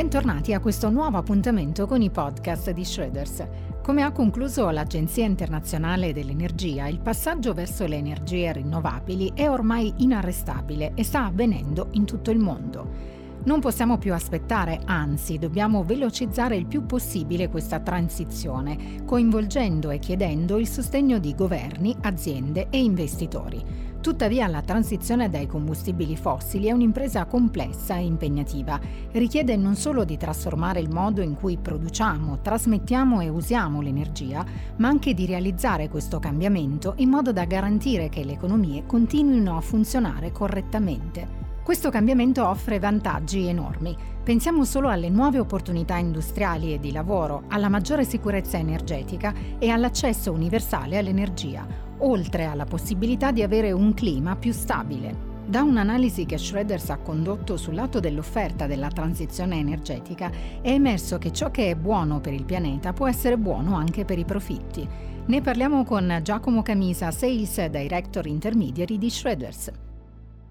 Bentornati a questo nuovo appuntamento con i podcast di Shredders. Come ha concluso l'Agenzia internazionale dell'energia, il passaggio verso le energie rinnovabili è ormai inarrestabile e sta avvenendo in tutto il mondo. Non possiamo più aspettare, anzi dobbiamo velocizzare il più possibile questa transizione, coinvolgendo e chiedendo il sostegno di governi, aziende e investitori. Tuttavia la transizione dai combustibili fossili è un'impresa complessa e impegnativa. Richiede non solo di trasformare il modo in cui produciamo, trasmettiamo e usiamo l'energia, ma anche di realizzare questo cambiamento in modo da garantire che le economie continuino a funzionare correttamente. Questo cambiamento offre vantaggi enormi. Pensiamo solo alle nuove opportunità industriali e di lavoro, alla maggiore sicurezza energetica e all'accesso universale all'energia oltre alla possibilità di avere un clima più stabile. Da un'analisi che Schroeders ha condotto sul lato dell'offerta della transizione energetica è emerso che ciò che è buono per il pianeta può essere buono anche per i profitti. Ne parliamo con Giacomo Camisa, Sales Director Intermediary di Schroeders.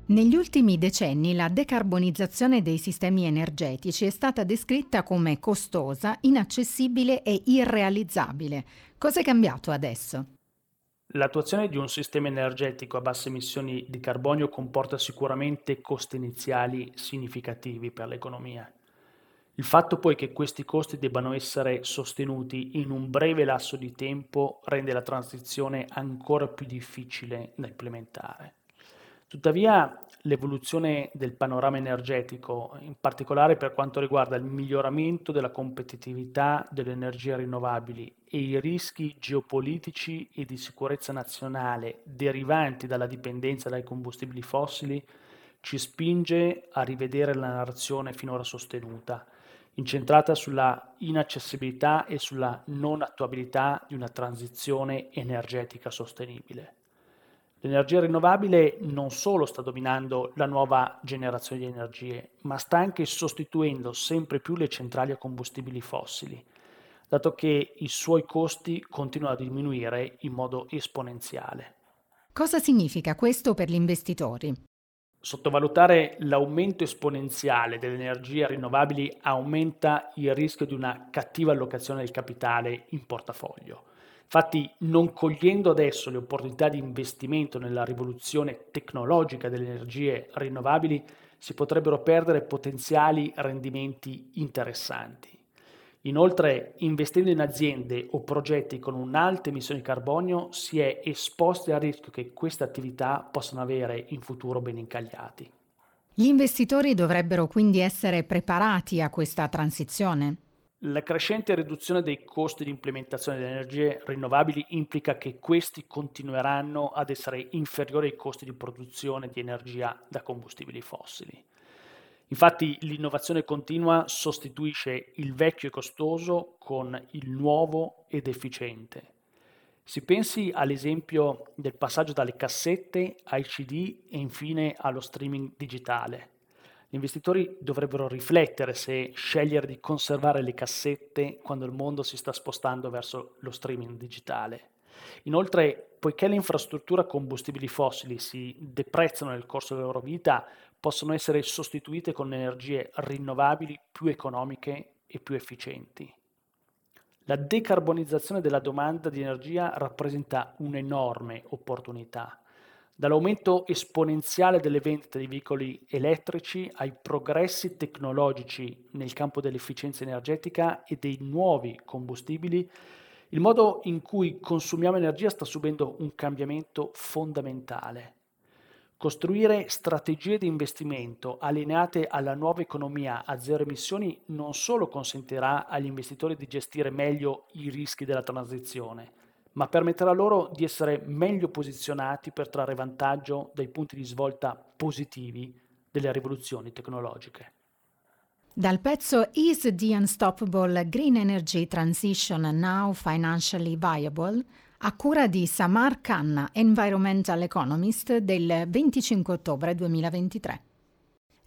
Negli ultimi decenni la decarbonizzazione dei sistemi energetici è stata descritta come costosa, inaccessibile e irrealizzabile. Cosa è cambiato adesso? L'attuazione di un sistema energetico a basse emissioni di carbonio comporta sicuramente costi iniziali significativi per l'economia. Il fatto poi che questi costi debbano essere sostenuti in un breve lasso di tempo rende la transizione ancora più difficile da implementare. Tuttavia l'evoluzione del panorama energetico, in particolare per quanto riguarda il miglioramento della competitività delle energie rinnovabili e i rischi geopolitici e di sicurezza nazionale derivanti dalla dipendenza dai combustibili fossili, ci spinge a rivedere la narrazione finora sostenuta, incentrata sulla inaccessibilità e sulla non attuabilità di una transizione energetica sostenibile. L'energia rinnovabile non solo sta dominando la nuova generazione di energie, ma sta anche sostituendo sempre più le centrali a combustibili fossili, dato che i suoi costi continuano a diminuire in modo esponenziale. Cosa significa questo per gli investitori? Sottovalutare l'aumento esponenziale delle energie rinnovabili aumenta il rischio di una cattiva allocazione del capitale in portafoglio. Infatti, non cogliendo adesso le opportunità di investimento nella rivoluzione tecnologica delle energie rinnovabili, si potrebbero perdere potenziali rendimenti interessanti. Inoltre, investendo in aziende o progetti con un'alta emissione di carbonio, si è esposti al rischio che queste attività possano avere in futuro ben incagliati. Gli investitori dovrebbero quindi essere preparati a questa transizione? La crescente riduzione dei costi di implementazione delle energie rinnovabili implica che questi continueranno ad essere inferiori ai costi di produzione di energia da combustibili fossili. Infatti l'innovazione continua sostituisce il vecchio e costoso con il nuovo ed efficiente. Si pensi all'esempio del passaggio dalle cassette ai CD e infine allo streaming digitale. Gli investitori dovrebbero riflettere se scegliere di conservare le cassette quando il mondo si sta spostando verso lo streaming digitale. Inoltre, poiché le infrastrutture a combustibili fossili si deprezzano nel corso della loro vita, possono essere sostituite con energie rinnovabili più economiche e più efficienti. La decarbonizzazione della domanda di energia rappresenta un'enorme opportunità dall'aumento esponenziale delle vendite di veicoli elettrici ai progressi tecnologici nel campo dell'efficienza energetica e dei nuovi combustibili, il modo in cui consumiamo energia sta subendo un cambiamento fondamentale. Costruire strategie di investimento allineate alla nuova economia a zero emissioni non solo consentirà agli investitori di gestire meglio i rischi della transizione, ma permetterà loro di essere meglio posizionati per trarre vantaggio dai punti di svolta positivi delle rivoluzioni tecnologiche. Dal pezzo Is the Unstoppable Green Energy Transition Now Financially Viable? a cura di Samar Khanna, Environmental Economist del 25 ottobre 2023.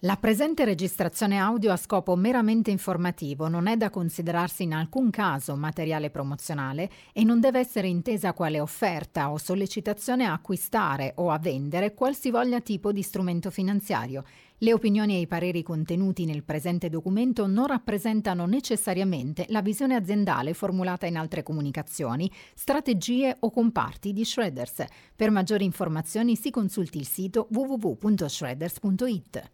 La presente registrazione audio ha scopo meramente informativo, non è da considerarsi in alcun caso materiale promozionale e non deve essere intesa quale offerta o sollecitazione a acquistare o a vendere qualsivoglia tipo di strumento finanziario. Le opinioni e i pareri contenuti nel presente documento non rappresentano necessariamente la visione aziendale formulata in altre comunicazioni, strategie o comparti di Shredders. Per maggiori informazioni si consulti il sito www.shredders.it.